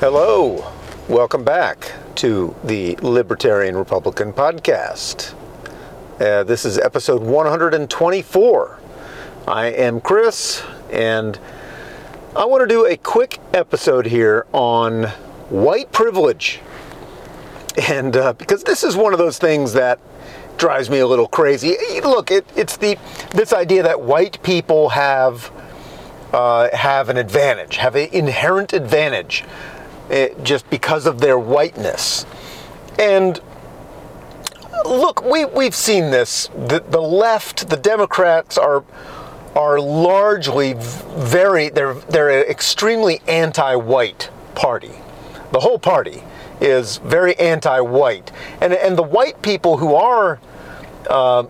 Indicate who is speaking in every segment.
Speaker 1: Hello, welcome back to the Libertarian Republican Podcast. Uh, this is episode 124. I am Chris, and I want to do a quick episode here on white privilege. And uh, because this is one of those things that drives me a little crazy. Look, it, it's the this idea that white people have uh, have an advantage, have an inherent advantage, uh, just because of their whiteness. And look, we we've seen this. The, the left, the Democrats are are largely very they're they're an extremely anti-white party. The whole party is very anti-white, and and the white people who are uh,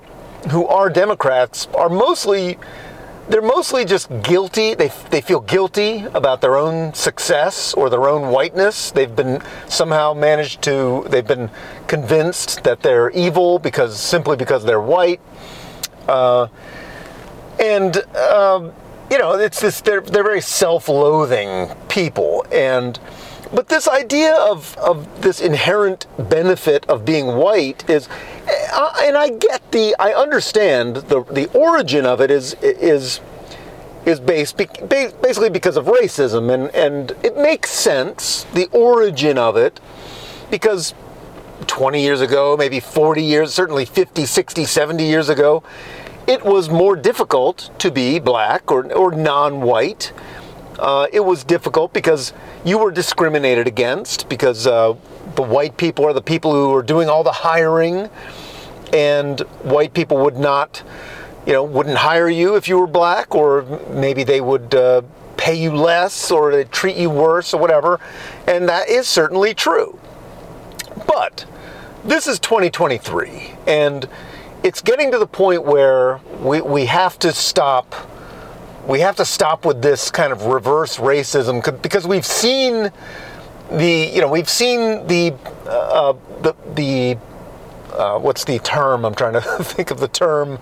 Speaker 1: who are Democrats are mostly they're mostly just guilty. They, they feel guilty about their own success or their own whiteness. They've been somehow managed to, they've been convinced that they're evil because simply because they're white. Uh, and um, you know, it's this. They're they're very self-loathing people, and but this idea of of this inherent benefit of being white is, uh, and I get the, I understand the the origin of it is is is based basically because of racism, and and it makes sense the origin of it because 20 years ago, maybe 40 years, certainly 50, 60, 70 years ago it was more difficult to be black or, or non white. Uh, it was difficult because you were discriminated against, because uh, the white people are the people who are doing all the hiring, and white people would not, you know, wouldn't hire you if you were black, or maybe they would uh, pay you less or they treat you worse or whatever. And that is certainly true. But this is 2023, and it's getting to the point where we, we have to stop we have to stop with this kind of reverse racism because we've seen the you know we've seen the uh, the the uh, what's the term? I'm trying to think of the term.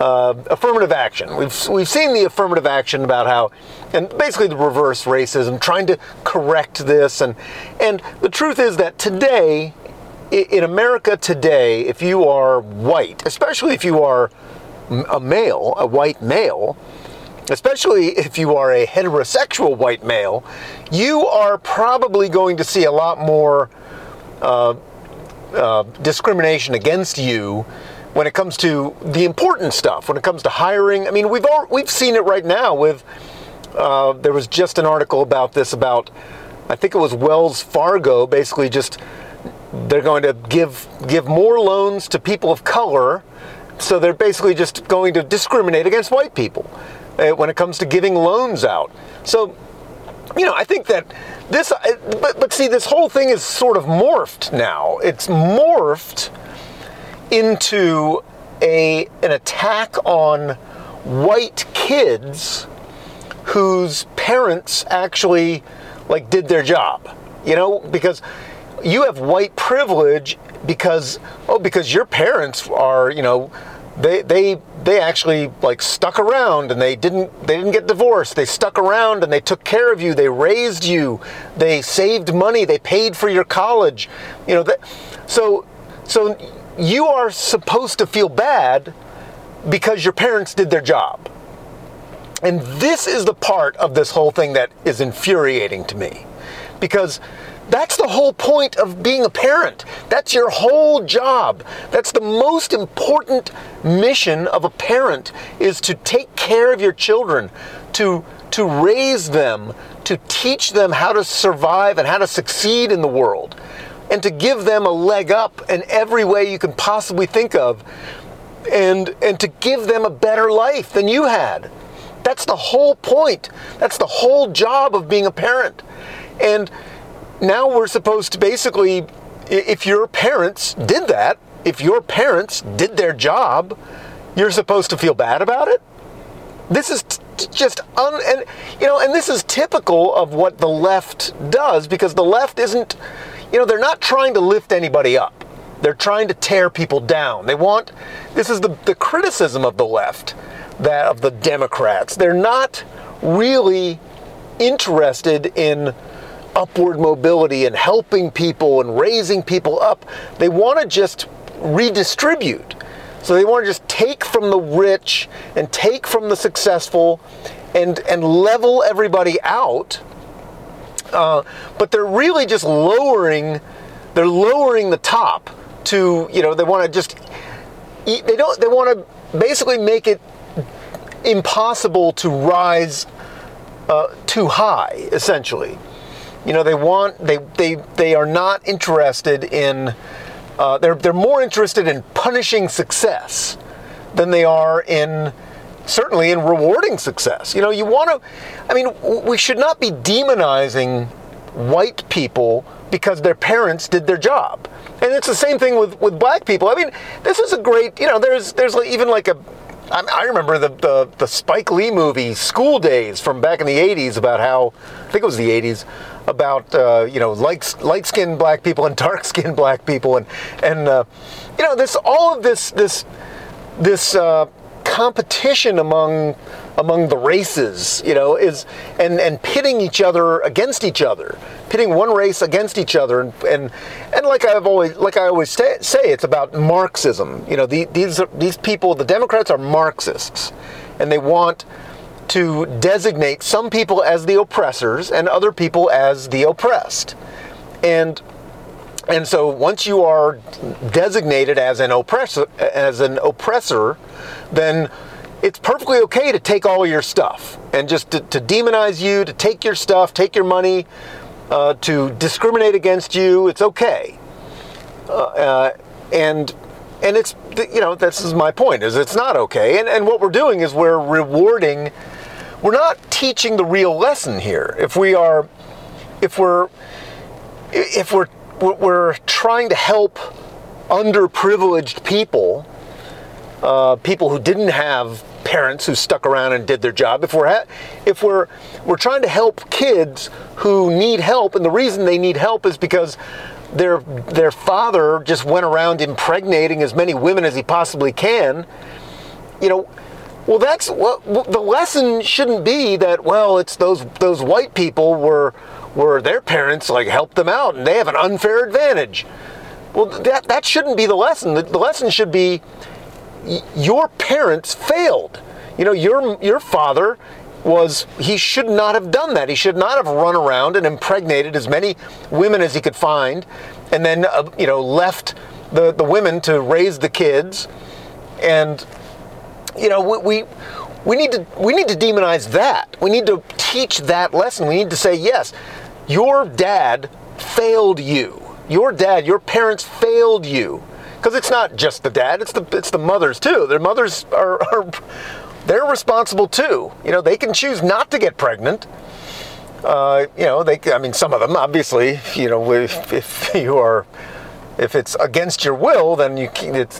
Speaker 1: Uh, affirmative action. We've we've seen the affirmative action about how and basically the reverse racism trying to correct this. And and the truth is that today in America today, if you are white, especially if you are a male, a white male, especially if you are a heterosexual white male, you are probably going to see a lot more uh, uh, discrimination against you when it comes to the important stuff. When it comes to hiring, I mean, we've all, we've seen it right now. With uh, there was just an article about this about I think it was Wells Fargo, basically just they're going to give give more loans to people of color so they're basically just going to discriminate against white people uh, when it comes to giving loans out so you know i think that this uh, but, but see this whole thing is sort of morphed now. It's morphed into a an attack on white kids whose parents actually like did their job you know? Because you have white privilege because oh because your parents are you know they they they actually like stuck around and they didn't they didn't get divorced. They stuck around and they took care of you. They raised you. They saved money. They paid for your college. You know that so so you are supposed to feel bad because your parents did their job. And this is the part of this whole thing that is infuriating to me. Because that's the whole point of being a parent. That's your whole job. That's the most important mission of a parent is to take care of your children, to to raise them, to teach them how to survive and how to succeed in the world, and to give them a leg up in every way you can possibly think of, and and to give them a better life than you had. That's the whole point. That's the whole job of being a parent. And now we're supposed to basically, if your parents did that, if your parents did their job, you're supposed to feel bad about it? This is t- just un and you know and this is typical of what the left does because the left isn't you know they're not trying to lift anybody up. They're trying to tear people down. They want this is the, the criticism of the left that of the democrats. They're not really interested in upward mobility and helping people and raising people up. They want to just redistribute. So they want to just take from the rich and take from the successful and, and level everybody out. Uh, but they're really just lowering, they're lowering the top to, you know, they want to just, they don't, they want to basically make it impossible to rise uh, too high, essentially. You know, they want, they, they, they are not interested in, uh, they're, they're more interested in punishing success than they are in certainly in rewarding success. You know, you want to, I mean, we should not be demonizing white people because their parents did their job. And it's the same thing with, with black people. I mean, this is a great, you know, there's, there's even like a, I remember the, the, the Spike Lee movie School Daze from back in the 80s about how, think it was the 80s, about uh, you know light light skinned black people and dark skinned black people. And and uh, you know this all of this this this uh, competition among among the races you know is and and pitting each other against each other pitting one race against each other. And and, and like I've always like I always say, say it's about Marxism. You know the, these these people the Democrats are Marxists and they want to designate some people as the oppressors and other people as the oppressed. And and so once you are designated as an oppressor as an oppressor, then it's perfectly okay to take all your stuff and just to, to demonize you, to take your stuff, take your money, uh, to discriminate against you. It's okay. Uh, uh, and and it's you know this is my point is it's not okay. And and what we're doing is we're rewarding we're not teaching the real lesson here. If we are, if we're, if we're, we're trying to help underprivileged people, uh, people who didn't have parents who stuck around and did their job. If we're ha- if we're we're trying to help kids who need help, and the reason they need help is because their their father just went around impregnating as many women as he possibly can. You know, well, that's well, the lesson shouldn't be that well, it's those those white people were were their parents like helped them out and they have an unfair advantage. Well, that that shouldn't be the lesson. The, the lesson should be your parents failed. You know, your your father was he should not have done that. He should not have run around and impregnated as many women as he could find, and then uh, you know left the the women to raise the kids, and you know, we, we we need to we need to demonize that. We need to teach that lesson. We need to say, yes, your dad failed you. Your dad, your parents failed you. Because it's not just the dad, it's the it's the mothers too. Their mothers are, are they're responsible too. You know, they can choose not to get pregnant. Uh, you know, they I mean some of them obviously, you know, if, if you are if it's against your will, then you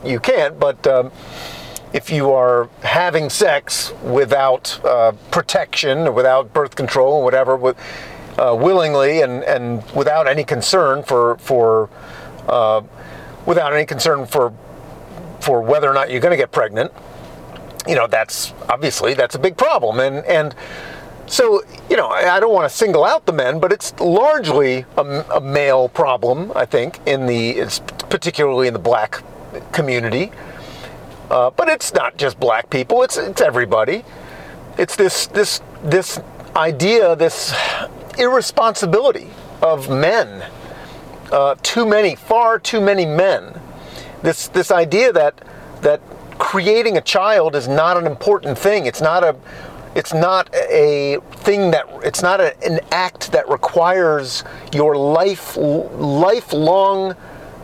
Speaker 1: you can't, but um, if you are having sex without uh, protection or without birth control or whatever, with, uh, willingly and, and without any concern for for uh, without any concern for for whether or not you're going to get pregnant, you know that's obviously that's a big problem and and so you know I don't want to single out the men, but it's largely a, a male problem I think in the particularly in the black community. Uh, but it's not just black people; it's it's everybody. It's this this this idea, this irresponsibility of men. Uh, too many, far too many men. This this idea that that creating a child is not an important thing. It's not a it's not a thing that it's not a, an act that requires your life lifelong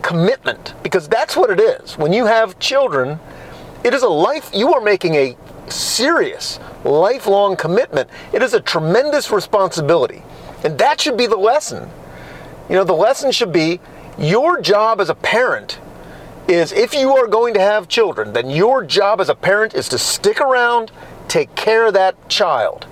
Speaker 1: commitment because that's what it is. When you have children, it is a life, you are making a serious, lifelong commitment. It is a tremendous responsibility. And that should be the lesson. You know, the lesson should be your job as a parent is if you are going to have children, then your job as a parent is to stick around, take care of that child,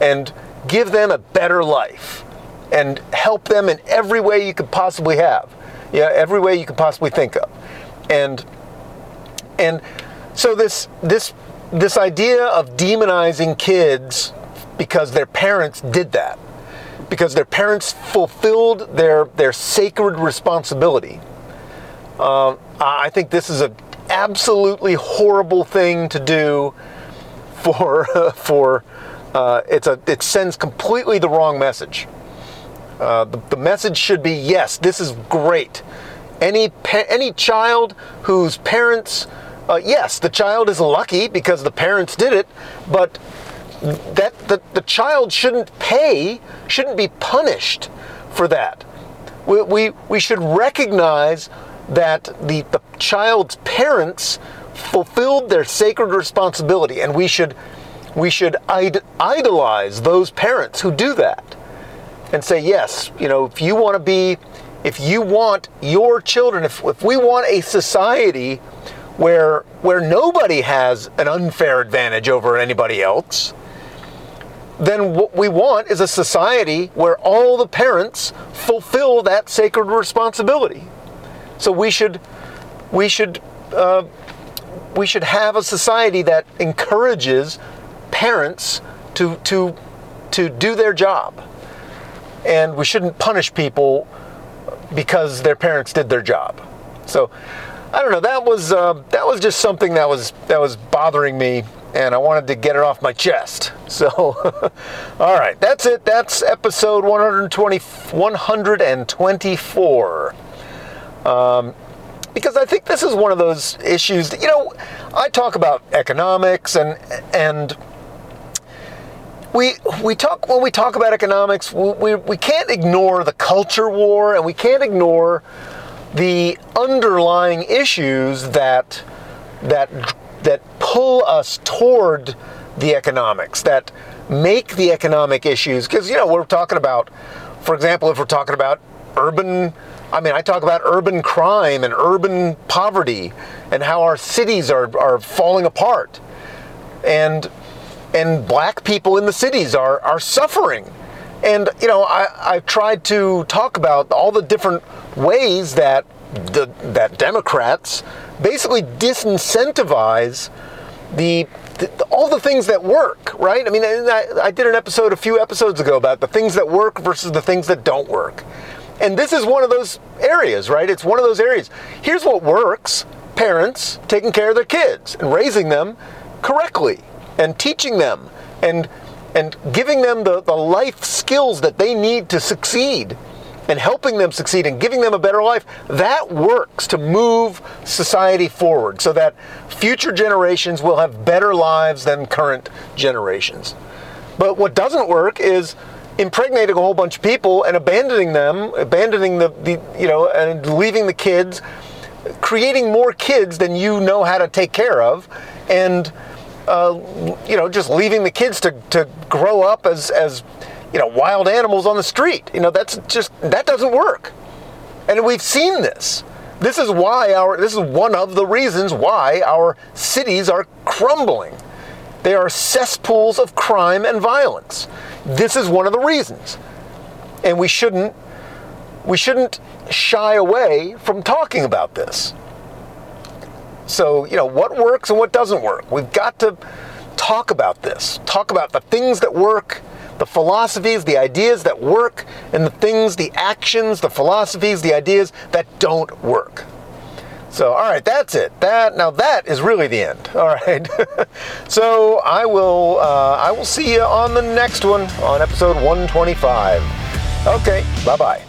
Speaker 1: and give them a better life and help them in every way you could possibly have. Yeah, every way you could possibly think of. And and so this this this idea of demonizing kids because their parents did that because their parents fulfilled their their sacred responsibility. Uh, I think this is an absolutely horrible thing to do for for uh, it's a it sends completely the wrong message. Uh, the, the, message should be yes, this is great. Any pa- any child whose parents, uh, yes, the child is lucky because the parents did it, but that the, the child shouldn't pay, shouldn't be punished for that. We, we, we should recognize that the, the child's parents fulfilled their sacred responsibility, and we should we should idolize those parents who do that and say, yes, you know, if you want to be, if you want your children, if, if we want a society where where nobody has an unfair advantage over anybody else, then what we want is a society where all the parents fulfill that sacred responsibility. So we should we should uh, we should have a society that encourages parents to to to do their job and we shouldn't punish people because their parents did their job. So I don't know. That was uh, that was just something that was that was bothering me, and I wanted to get it off my chest. So, all right, that's it. That's episode 120, 124. Um, because I think this is one of those issues. That, you know, I talk about economics and and we we talk when we talk about economics, we, we, we can't ignore the culture war and we can't ignore the underlying issues that that that pull us toward the economics that make the economic issues because you know we're talking about for example if we're talking about urban I mean I talk about urban crime and urban poverty and how our cities are, are falling apart and and black people in the cities are, are suffering. And, you know, I, I've tried to talk about all the different ways that the, that Democrats basically disincentivize the, the, all the things that work, right? I mean, I, I did an episode a few episodes ago about the things that work versus the things that don't work. And this is one of those areas, right? It's one of those areas. Here's what works parents taking care of their kids and raising them correctly and teaching them and and giving them the, the life skills that they need to succeed and helping them succeed and giving them a better life, that works to move society forward so that future generations will have better lives than current generations. But what doesn't work is impregnating a whole bunch of people and abandoning them, abandoning the, the you know, and leaving the kids, creating more kids than you know how to take care of, and uh, you know, just leaving the kids to, to grow up as, as, you know, wild animals on the street. You know, that's just, that doesn't work. And we've seen this. This is why our, this is one of the reasons why our cities are crumbling. They are cesspools of crime and violence. This is one of the reasons. And we shouldn't, we shouldn't shy away from talking about this. So, you know, what works and what doesn't work. We've got to talk about this, talk about the things that work, the philosophies, the ideas that work, and the things, the actions, the philosophies, the ideas that don't work. So, all right, that's it. That now that is really the end. All right. so I will uh, I will see you on the next one on episode 125. Okay. Bye bye.